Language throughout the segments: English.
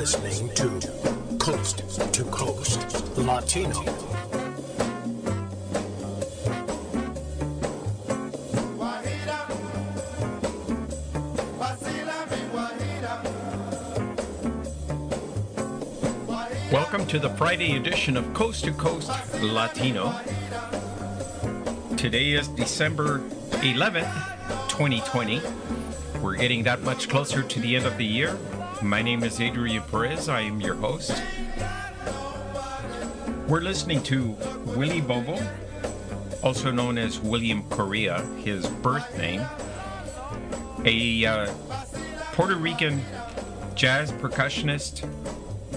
listening to Coast to Coast Latino. Welcome to the Friday edition of Coast to Coast Latino. Today is December 11th, 2020. We're getting that much closer to the end of the year. My name is Adrian Perez. I am your host. We're listening to Willie Bobo, also known as William Correa, his birth name, a uh, Puerto Rican jazz percussionist,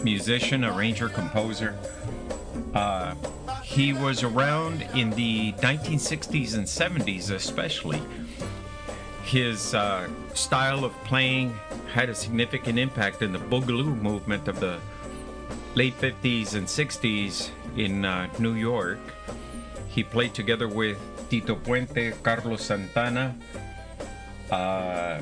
musician, arranger, composer. Uh, he was around in the 1960s and 70s, especially. His uh, style of playing had a significant impact in the Boogaloo movement of the late 50s and 60s in uh, New York. He played together with Tito Puente, Carlos Santana, uh,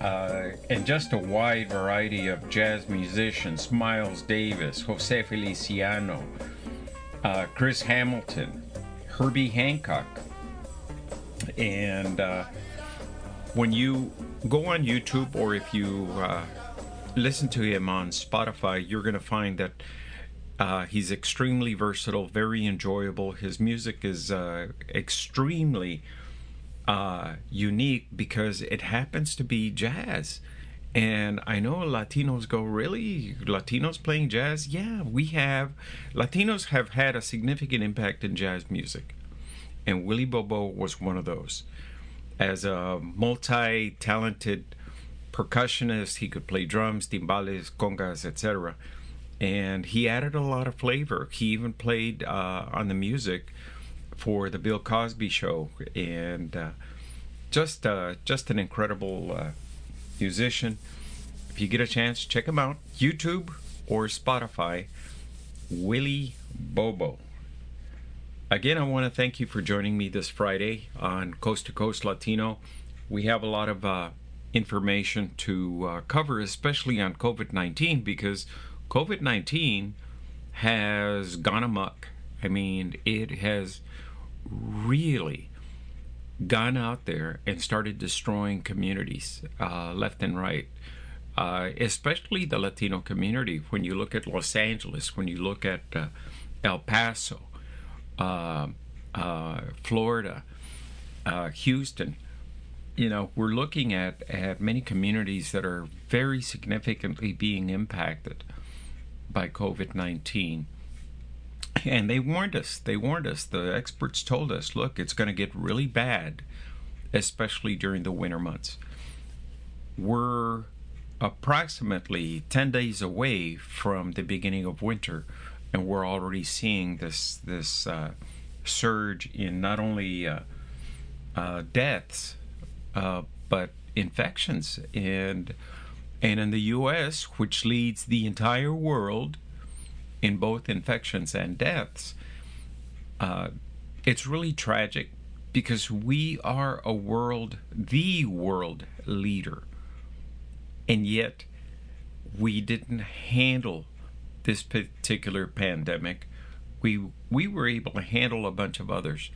uh, and just a wide variety of jazz musicians Miles Davis, Jose Feliciano, uh, Chico Hamilton, Herbie Hancock. And uh, when you go on YouTube or if you uh, listen to him on Spotify, you're going to find that uh, he's extremely versatile, very enjoyable. His music is uh, extremely uh, unique because it happens to be jazz. And I know Latinos go, really? Latinos playing jazz? Yeah, we have. Latinos have had a significant impact in jazz music. And Willie Bobo was one of those as a multi talented percussionist. He could play drums, timbales, congas, etc. And he added a lot of flavor. He even played uh, on the music for the Bill Cosby show, and uh, just uh, just an incredible uh, musician. If you get a chance, check him out. YouTube or Spotify. Willie Bobo. Again, I want to thank you for joining me this Friday on Coast to Coast Latino. We have a lot of uh, information to uh, cover, especially on COVID 19, because COVID 19 has gone amok. I mean, it has really gone out there and started destroying communities uh, left and right. Uh, especially the Latino community. When you look at Los Angeles, when you look at uh, El Paso, Florida, uh, Houston. You know, we're looking at, at many communities that are very significantly being impacted by COVID 19. And they warned us. They warned us. The experts told us look, it's going to get really bad, especially during the winter months. We're approximately 10 days away from the beginning of winter and we're already seeing this this uh, surge in not only uh, uh, deaths uh, but infections and and in the U.S., which leads the entire world in both infections and deaths, uh, it's really tragic because we are a world, the world leader, and yet we didn't handle this particular pandemic, we we were able to handle a bunch of others.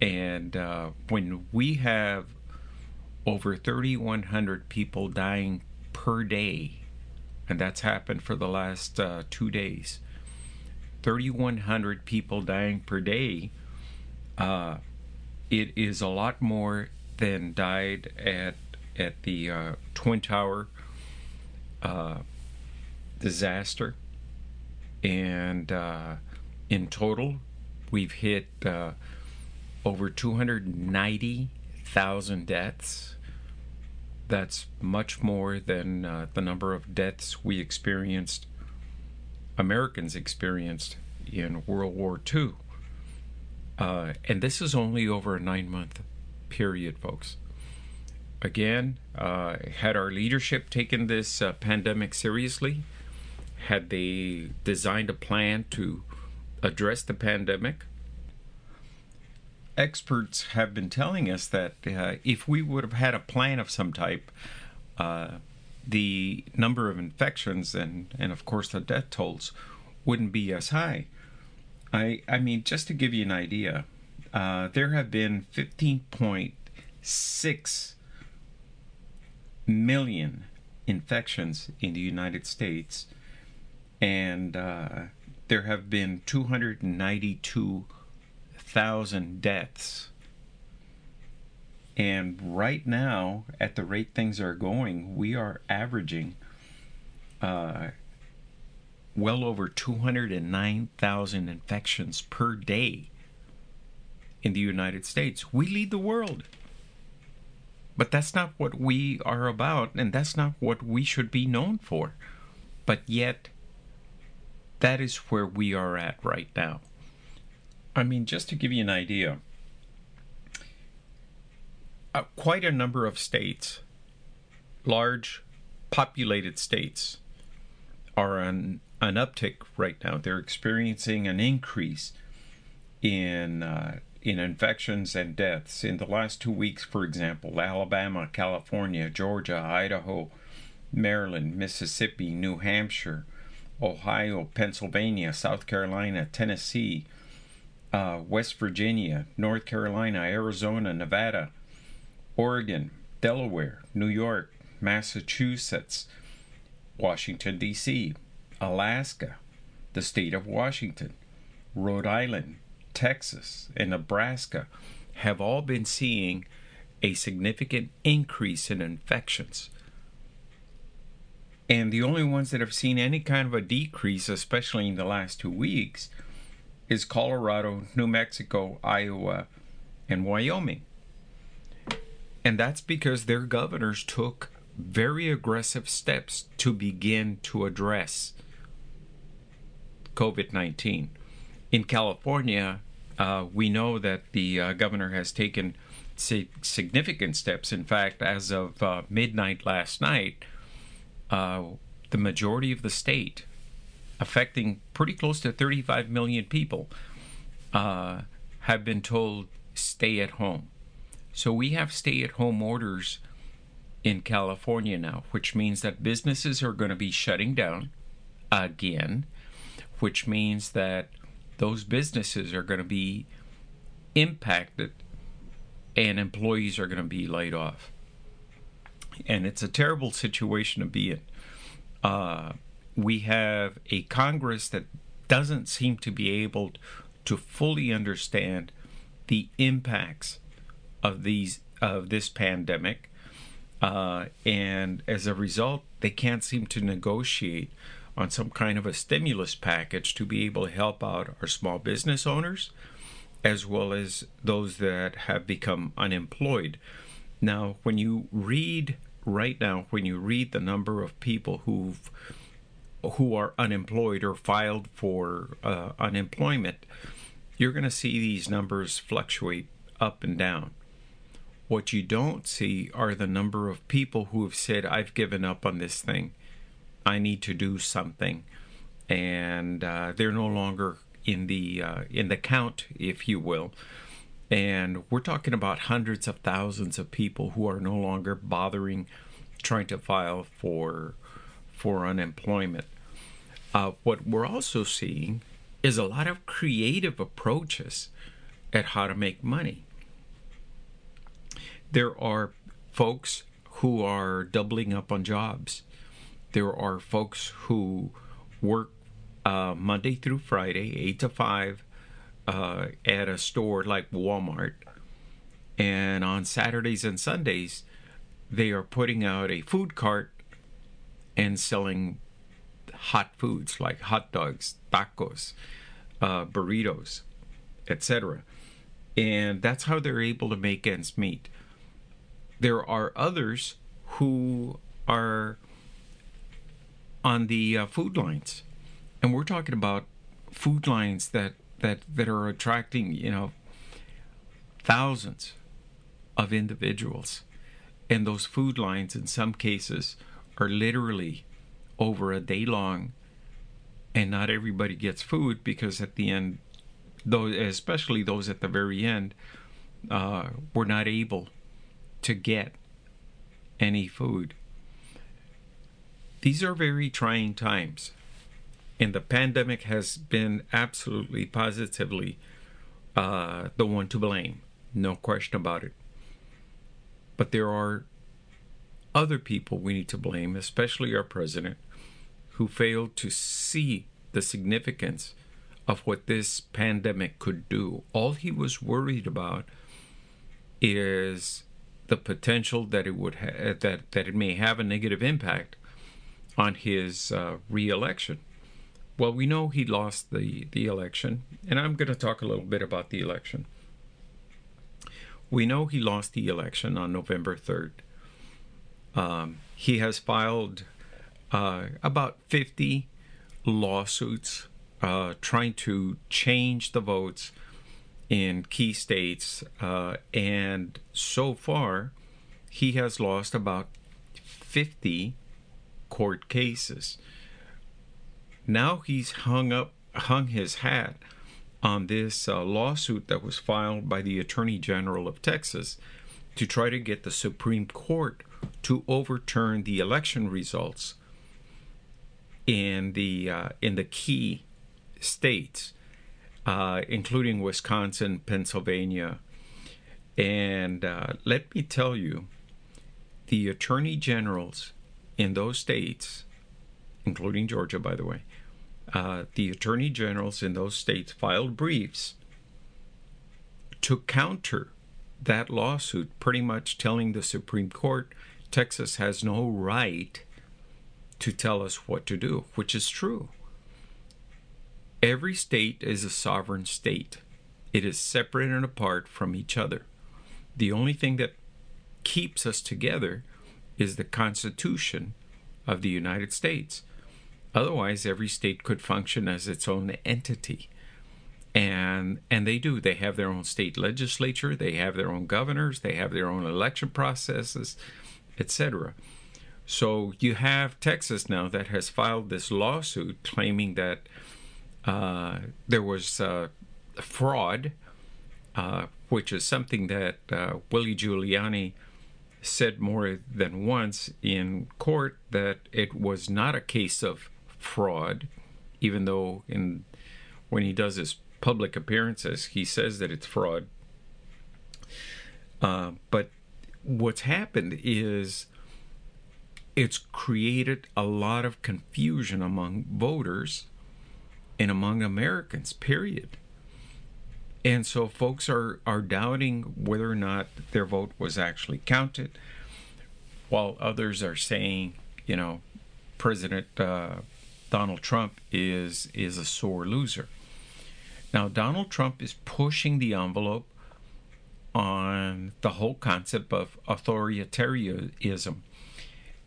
And uh, when we have over 3,100 people dying per day, and that's happened for the last uh, two days, 3,100 people dying per day, uh, it is a lot more than died at at the uh, Twin Tower uh, disaster and uh, in total, we've hit uh, over 290,000 deaths. That's much more than uh, the number of deaths we experienced, Americans experienced in World War II. Uh, and this is only over a nine month period, folks. Again, uh, had our leadership taken this uh, pandemic seriously, had they designed a plan to address the pandemic? Experts have been telling us that uh, if we would have had a plan of some type, uh, the number of infections and, and of course the death tolls wouldn't be as high. I I mean, just to give you an idea, uh, there have been 15.6 million infections in the United States, and uh, there have been 292,000 deaths. And right now, at the rate things are going, we are averaging uh, well over 209,000 infections per day in the United States. We lead the world. But that's not what we are about, and that's not what we should be known for. But yet, that is where we are at right now. I mean, just to give you an idea, uh, quite a number of states, large populated states, are on an uptick right now. They're experiencing an increase in uh, in infections and deaths in the last two weeks. For example, Alabama, California, Georgia, Idaho, Maryland, Mississippi, New Hampshire, Ohio, Pennsylvania, South Carolina, Tennessee, uh, West Virginia, North Carolina, Arizona, Nevada, Oregon, Delaware, New York, Massachusetts, Washington, D.C., Alaska, the state of Washington, Rhode Island, Texas, and Nebraska have all been seeing a significant increase in infections. And the only ones that have seen any kind of a decrease, especially in the last two weeks, is Colorado, New Mexico, Iowa, and Wyoming. And that's because their governors took very aggressive steps to begin to address COVID 19. In California, uh, we know that the uh, governor has taken significant steps. In fact, as of uh, midnight last night, uh, the majority of the state, affecting pretty close to 35 million people, uh, have been told stay at home. So we have stay at home orders in California now, which means that businesses are going to be shutting down again which means that those businesses are going to be impacted and employees are going to be laid off. And it's a terrible situation to be in. Uh, we have a Congress that doesn't seem to be able to fully understand the impacts of these of this pandemic, uh, and as a result, they can't seem to negotiate on some kind of a stimulus package to be able to help out our small business owners as well as those that have become unemployed. Now, when you read right now, when you read the number of people who've who are unemployed or filed for uh, unemployment, you're going to see these numbers fluctuate up and down. What you don't see are the number of people who have said, I've given up on this thing. I need to do something, and uh, they're no longer in the uh, in the count, if you will. And we're talking about hundreds of thousands of people who are no longer bothering trying to file for for unemployment. Uh, what we're also seeing is a lot of creative approaches at how to make money. There are folks who are doubling up on jobs there are folks who work uh, Monday through Friday, 8 to 5, uh, at a store like Walmart. And on Saturdays and Sundays, they are putting out a food cart and selling hot foods like hot dogs, tacos, uh, burritos, etc. And that's how they're able to make ends meet. There are others who are on the uh, food lines, and we're talking about food lines that that that are attracting you know thousands of individuals, and those food lines in some cases are literally over a day long, and not everybody gets food because at the end, those especially those at the very end, uh, were not able to get any food these are very trying times. And the pandemic has been absolutely, positively uh, the one to blame. No question about it. But there are other people we need to blame, especially our president, who failed to see the significance of what this pandemic could do. All he was worried about is the potential that it would ha- that that it may have a negative impact on his uh, reelection. Well, we know he lost the the election, and I'm going to talk a little bit about the election. We know he lost the election on November 3rd. Um, he has filed uh, about 50 lawsuits uh, trying to change the votes in key states, uh, and so far, he has lost about 50 court cases. Now he's hung up, hung his hat on this uh, lawsuit that was filed by the Attorney General of Texas to try to get the Supreme Court to overturn the election results in the uh, in the key states, uh, including Wisconsin, Pennsylvania, and uh, let me tell you, the attorney generals in those states, including Georgia, by the way, uh, the attorney generals in those states filed briefs to counter that lawsuit, pretty much telling the Supreme Court Texas has no right to tell us what to do, which is true. Every state is a sovereign state. It is separate and apart from each other. The only thing that keeps us together is the Constitution of the United States. Otherwise, every state could function as its own entity. And and they do. They have their own state legislature, they have their own governors, they have their own election processes, etc. So you have Texas now that has filed this lawsuit claiming that uh, there was uh, fraud, uh, which is something that uh, Willie Giuliani said more than once in court that it was not a case of fraud, even though in when he does his public appearances he says that it's fraud. Uh, but what's happened is it's created a lot of confusion among voters and among Americans, period. And so folks are, are doubting whether or not their vote was actually counted, while others are saying, you know, President uh, Donald Trump is is a sore loser. Now Donald Trump is pushing the envelope on the whole concept of authoritarianism.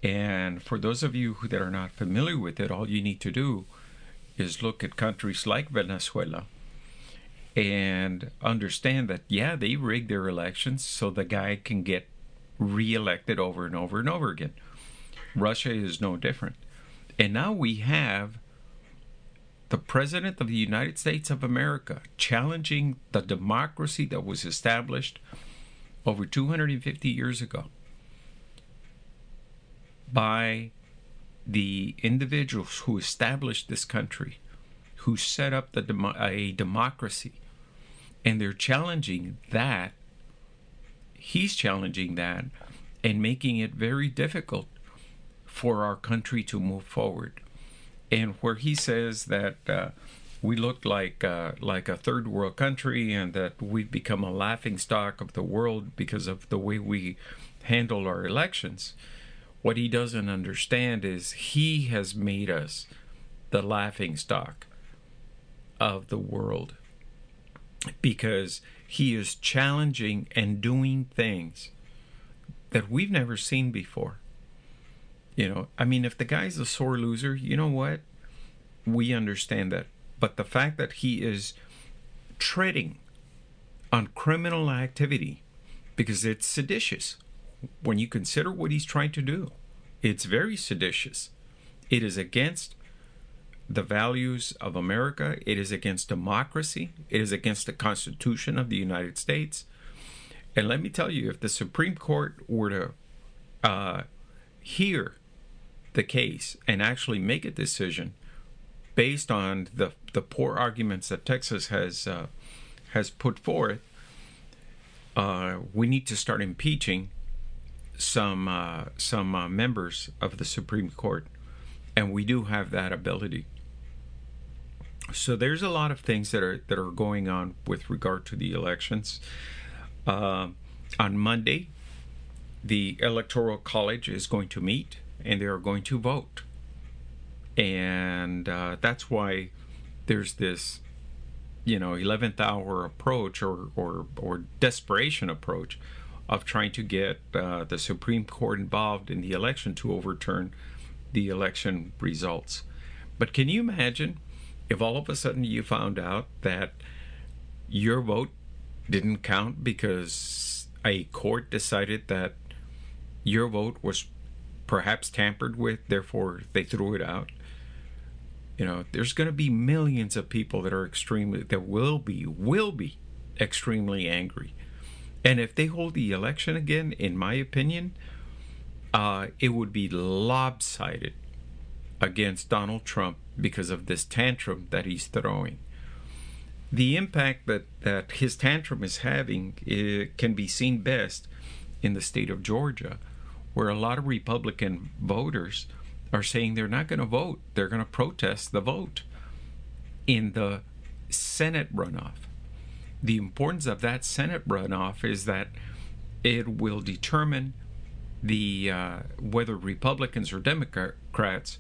And for those of you that are not familiar with it, all you need to do is look at countries like Venezuela and understand that, yeah, they rig their elections so the guy can get reelected over and over and over again. Russia is no different. And now we have the President of the United States of America challenging the democracy that was established over 250 years ago by the individuals who established this country, who set up the a democracy, and they're challenging that. He's challenging that and making it very difficult for our country to move forward. And where he says that uh, we look like uh, like a third world country and that we've become a laughing stock of the world because of the way we handle our elections what he doesn't understand is he has made us the laughing stock of the world because he is challenging and doing things that we've never seen before. You know, I mean, if the guy's a sore loser, you know what? We understand that. But the fact that he is treading on criminal activity because it's seditious when you consider what he's trying to do. It's very seditious. It is against the values of America. It is against democracy. It is against the Constitution of the United States. And let me tell you, if the Supreme Court were to uh, hear the case and actually make a decision based on the the poor arguments that Texas has uh, has put forth, uh, we need to start impeaching some uh, some uh, members of the Supreme Court, and we do have that ability. So there's a lot of things that are that are going on with regard to the elections. Uh, on Monday, the Electoral College is going to meet and they are going to vote, and uh, that's why there's this, you know, eleventh hour approach or or or desperation approach of trying to get uh, the Supreme Court involved in the election to overturn the election results. But can you imagine if all of a sudden you found out that your vote didn't count because a court decided that your vote was perhaps tampered with, therefore they threw it out? You know, there's going to be millions of people that are extremely, that will be, will be extremely angry and if they hold the election again, in my opinion, uh, it would be lopsided against Donald Trump because of this tantrum that he's throwing. The impact that, that his tantrum is having can be seen best in the state of Georgia, where a lot of Republican voters are saying they're not going to vote. They're going to protest the vote in the Senate runoff the importance of that Senate runoff is that it will determine the uh, whether Republicans or Democrats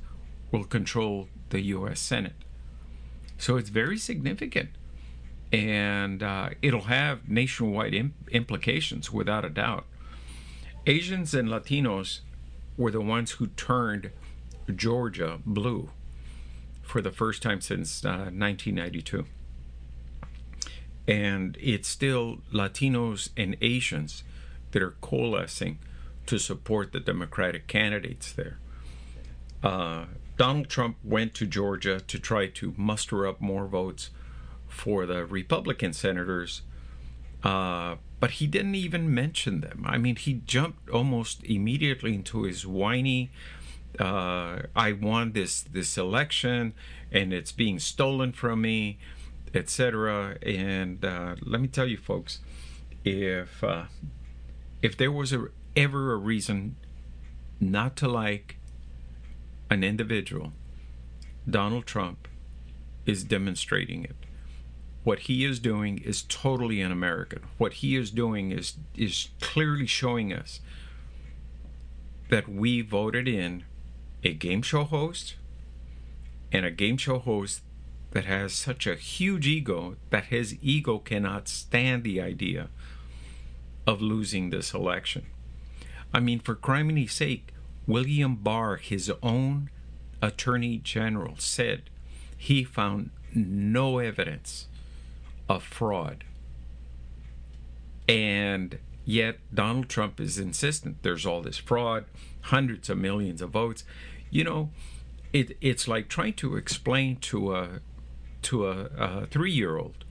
will control the U.S. Senate. So it's very significant, and uh, it'll have nationwide imp- implications without a doubt. Asians and Latinos were the ones who turned Georgia blue for the first time since uh, 1992 and it's still Latinos and Asians that are coalescing to support the Democratic candidates there. Uh, Donald Trump went to Georgia to try to muster up more votes for the Republican senators, uh, but he didn't even mention them. I mean, he jumped almost immediately into his whiny. Uh, I won this this election, and it's being stolen from me etc. And uh, let me tell you, folks, if uh, if there was a, ever a reason not to like an individual, Donald Trump is demonstrating it. What he is doing is totally un-American. What he is doing is is clearly showing us that we voted in a game show host and a game show host that has such a huge ego that his ego cannot stand the idea of losing this election. I mean, for crime's sake, William Barr, his own attorney general, said he found no evidence of fraud. And yet, Donald Trump is insistent there's all this fraud, hundreds of millions of votes. You know, it, it's like trying to explain to a to a, a three year old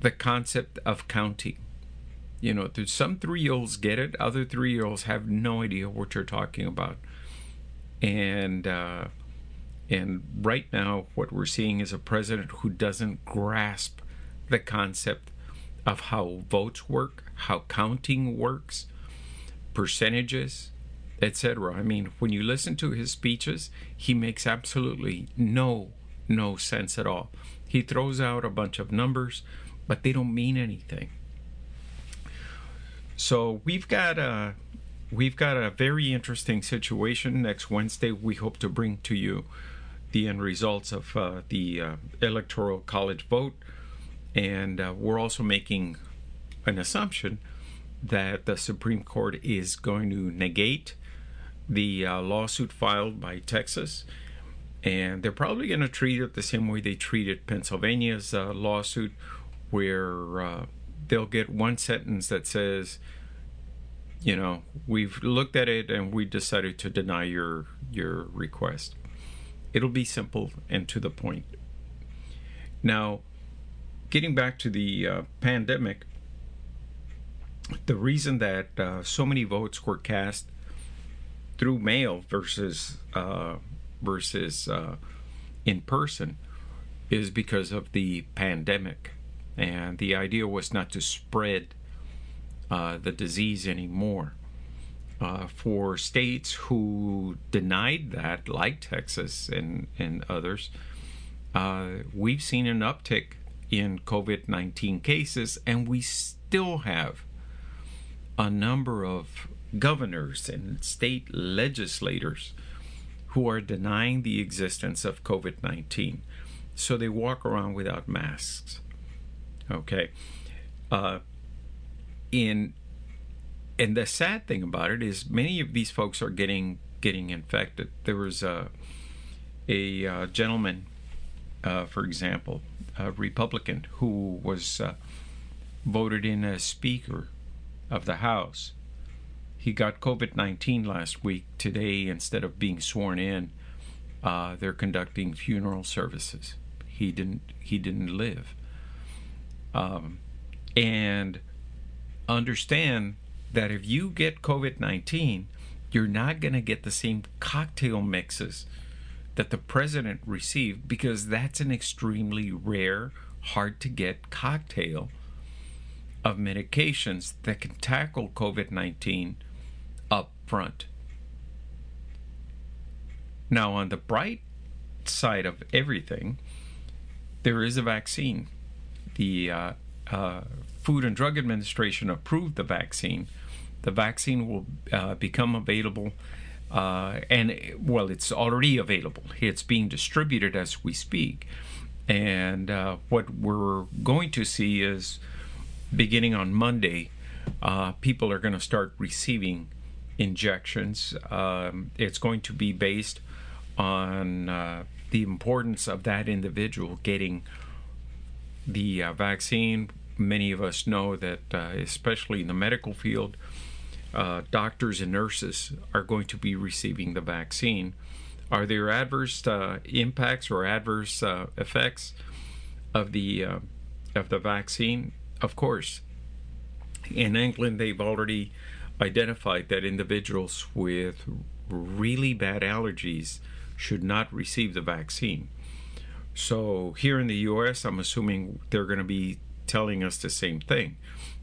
the concept of counting. You know, some three year olds get it, other three year olds have no idea what you're talking about. And, uh, and right now, what we're seeing is a president who doesn't grasp the concept of how votes work, how counting works, percentages, etc. I mean, when you listen to his speeches, he makes absolutely no no sense at all. He throws out a bunch of numbers, but they don't mean anything. So we've got a we've got a very interesting situation next Wednesday. We hope to bring to you the end results of uh, the uh, electoral college vote, and uh, we're also making an assumption that the Supreme Court is going to negate the uh, lawsuit filed by Texas and they're probably going to treat it the same way they treated Pennsylvania's uh, lawsuit, where uh, they'll get one sentence that says, you know, we've looked at it and we decided to deny your your request. It'll be simple and to the point. Now, getting back to the uh, pandemic, the reason that uh, so many votes were cast through mail versus uh, versus uh, in person is because of the pandemic, and the idea was not to spread uh, the disease anymore. Uh, for states who denied that, like Texas and, and others, uh, we've seen an uptick in COVID 19 cases, and we still have a number of governors and state legislators who are denying the existence of COVID 19. So they walk around without masks. Okay. Uh, in and the sad thing about it is many of these folks are getting getting infected. There was a a uh, gentleman, uh, for example, a Republican who was uh, voted in as Speaker of the House. He got COVID nineteen last week. Today, instead of being sworn in, uh, they're conducting funeral services. He didn't. He didn't live. Um, and understand that if you get COVID 19, you're not going to get the same cocktail mixes that the president received because that's an extremely rare, hard to get cocktail of medications that can tackle COVID 19 up front. Now, on the bright side of everything, there is a vaccine. The uh, uh, Food and Drug Administration approved the vaccine the vaccine will uh, become available, uh, and well, it's already available. It's being distributed as we speak. And uh, what we're going to see is beginning on Monday, uh, people are going to start receiving injections. Um, it's going to be based on uh, the importance of that individual getting the uh, vaccine. Many of us know that, especially in the medical field, uh, doctors and nurses are going to be receiving the vaccine. Are there adverse uh, impacts or adverse uh, effects of the uh, of the vaccine? Of course. In England, they've already identified that individuals with really bad allergies should not receive the vaccine. So here in the U.S., I'm assuming they're going to be telling us the same thing.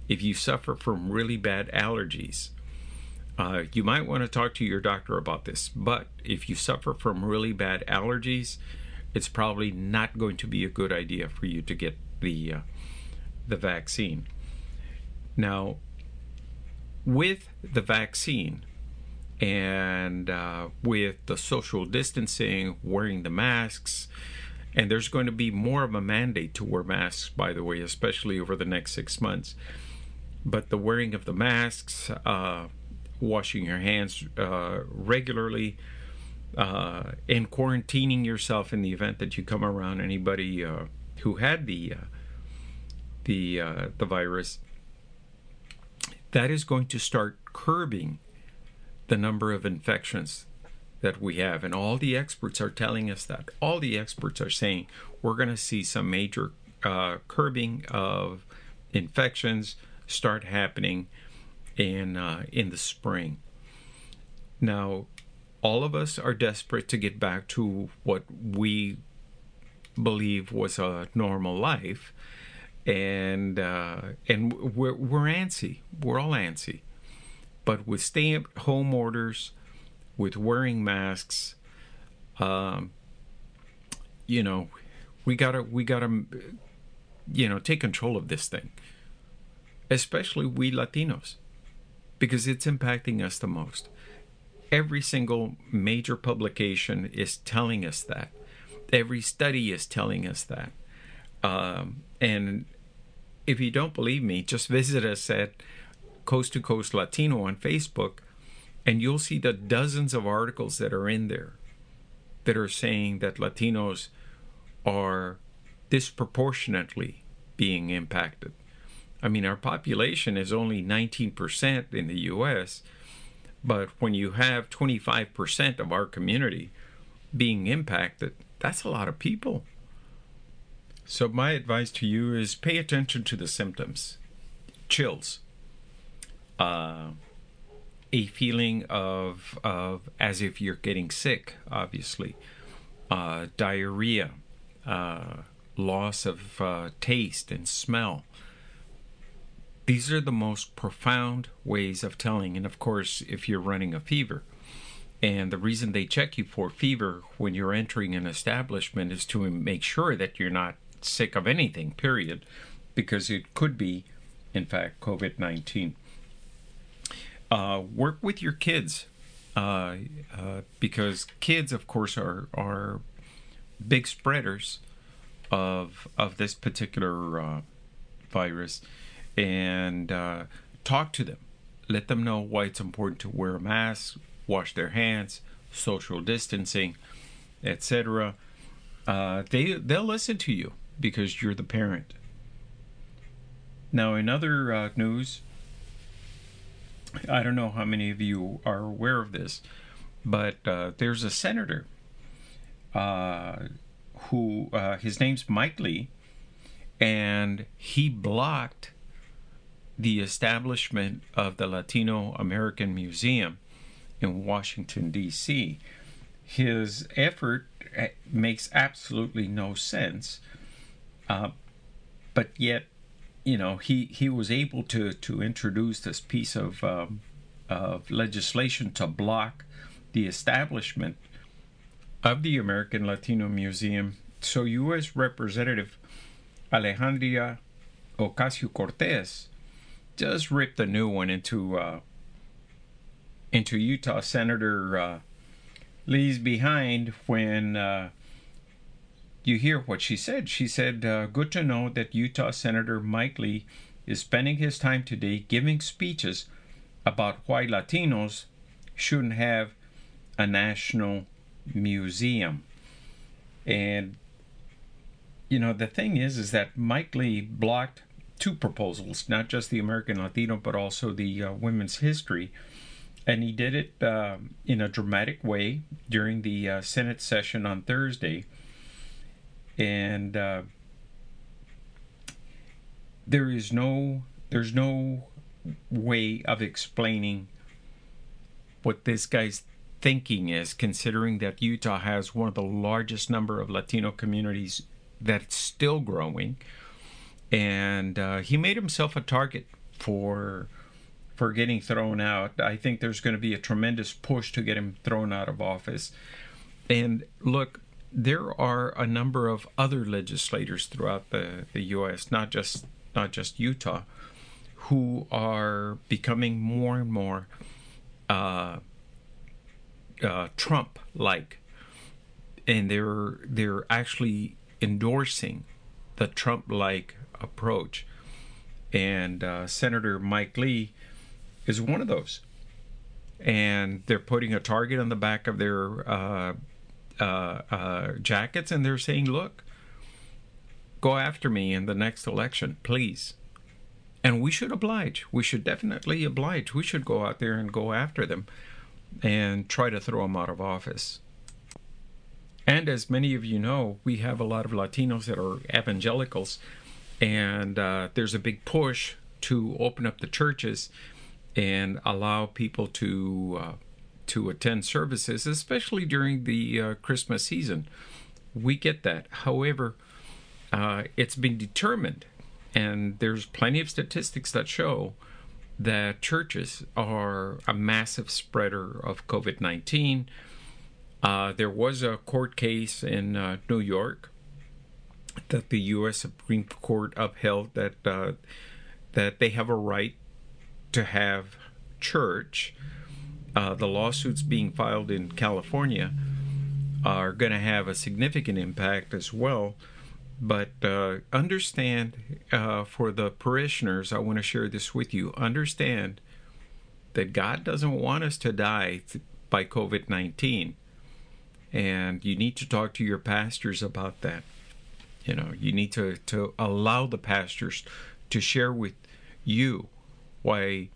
If you suffer from really bad allergies, uh, you might want to talk to your doctor about this. But if you suffer from really bad allergies, it's probably not going to be a good idea for you to get the uh, the vaccine. Now, with the vaccine and uh, with the social distancing, wearing the masks, and there's going to be more of a mandate to wear masks, by the way, especially over the next six months. But the wearing of the masks, uh, washing your hands uh, regularly, uh, and quarantining yourself in the event that you come around anybody uh, who had the uh, the uh, the virus. That is going to start curbing the number of infections that we have, and all the experts are telling us that. All the experts are saying we're going to see some major uh, curbing of infections start happening in uh, in the spring. Now, all of us are desperate to get back to what we believe was a normal life, and uh, and we're we're antsy. We're all antsy, but with stay-at-home orders, with wearing masks, um, you know, we gotta we gotta you know take control of this thing, especially we Latinos because it's impacting us the most. Every single major publication is telling us that. Every study is telling us that. Um, and if you don't believe me, just visit us at Coast to Coast Latino on Facebook, and you'll see the dozens of articles that are in there that are saying that Latinos are disproportionately being impacted. I mean, our population is only 19% in the US, but when you have 25% of our community being impacted, that's a lot of people. So, my advice to you is pay attention to the symptoms chills, uh, a feeling of of as if you're getting sick, obviously, uh, diarrhea, uh, loss of uh, taste and smell. These are the most profound ways of telling, and of course, if you're running a fever. And the reason they check you for fever when you're entering an establishment is to make sure that you're not sick of anything, period, because it could be, in fact, COVID 19. Uh, work with your kids uh, uh, because kids, of course, are, are big spreaders of, of this particular uh, virus and uh, talk to them. Let them know why it's important to wear a mask, wash their hands, social distancing, etc. Uh, they they'll listen to you because you're the parent. Now, in other news, I don't know how many of you are aware of this, but uh, there's a senator uh, who uh, his name's Mike Lee, and he blocked the establishment of the Latino American Museum in Washington, D.C. His effort eh, makes absolutely no sense, uh, but yet, you know, he, he was able to, to introduce this piece of, um, of legislation to block the establishment of the American Latino Museum. So, U.S. Representative Alejandria Ocasio Cortez just ripped a new one into uh, into Utah Senator uh, Lee's behind when uh, you hear what she said. She said, uh, "Good to know that Utah Senator Mike Lee is spending his time today giving speeches about why Latinos shouldn't have a national museum." And you know the thing is, is that Mike Lee blocked two proposals, not just the American Latino, but also the uh, women's history. And he did it uh, in a dramatic way during the uh, Senate session on Thursday. And uh, there is no, there's no way of explaining what this guy's thinking is, considering that Utah has one of the largest number of Latino communities that's still growing and uh, he made himself a target for for getting thrown out. I think there's going to be a tremendous push to get him thrown out of office. And look, there are a number of other legislators throughout the, the U.S., not just not just Utah, who are becoming more and more uh, uh, Trump-like, and they're they're actually endorsing the Trump-like approach. And uh, Senator Mike Lee is one of those. And they're putting a target on the back of their uh, uh, jackets and they're saying, look, go after me in the next election, please. And we should oblige. We should definitely oblige. We should go out there and go after them and try to throw them out of office. And as many of you know, we have a lot of Latinos that are evangelicals and uh, there's a big push to open up the churches and allow people to uh, to attend services, especially during the uh, Christmas season. We get that. However, uh, it's been determined, and there's plenty of statistics that show that churches are a massive spreader of COVID 19. Uh, there was a court case in uh, New York that the U.S. Supreme Court upheld that uh, that they have a right to have church. Uh, the lawsuits being filed in California are going to have a significant impact as well. But uh, understand uh, for the parishioners, I want to share this with you. Understand that God doesn't want us to die by COVID 19. And you need to talk to your pastors about that. You know, you need to, to allow the pastors to share with you why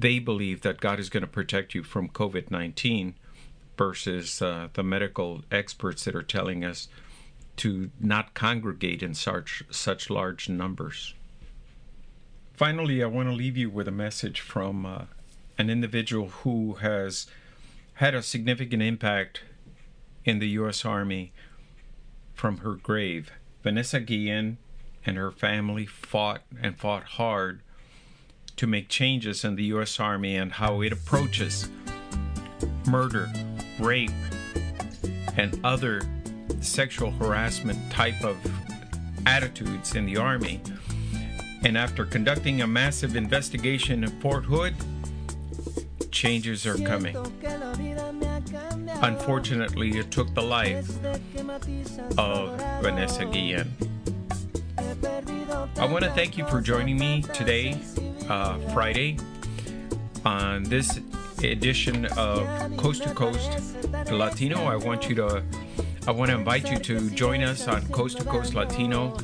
they believe that God is going to protect you from COVID 19 versus uh, the medical experts that are telling us to not congregate in such, such large numbers. Finally, I want to leave you with a message from uh, an individual who has had a significant impact in the U.S. Army from her grave. Vanessa Guillen and her family fought and fought hard to make changes in the U.S. Army and how it approaches murder, rape, and other sexual harassment type of attitudes in the Army. And after conducting a massive investigation in Fort Hood, changes are coming. Unfortunately, it took the life of Vanessa Guillen. I want to thank you for joining me today, uh, Friday, on this edition of Coast to Coast Latino. I want you to, I want to invite you to join us on Coast to Coast Latino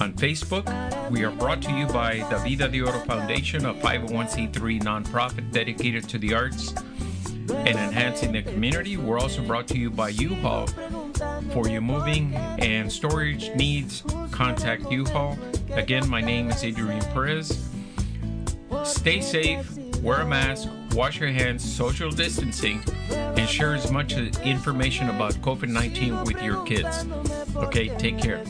on Facebook. We are brought to you by the Vida de Oro Foundation, a 501c3 nonprofit dedicated to the arts and enhancing the community. We're also brought to you by U-Haul. For your moving and storage needs, contact U-Haul. Again, my name is Adrian Perez. Stay safe, wear a mask, wash your hands, social distancing, and share as much information about COVID 19 with your kids. Okay, take care.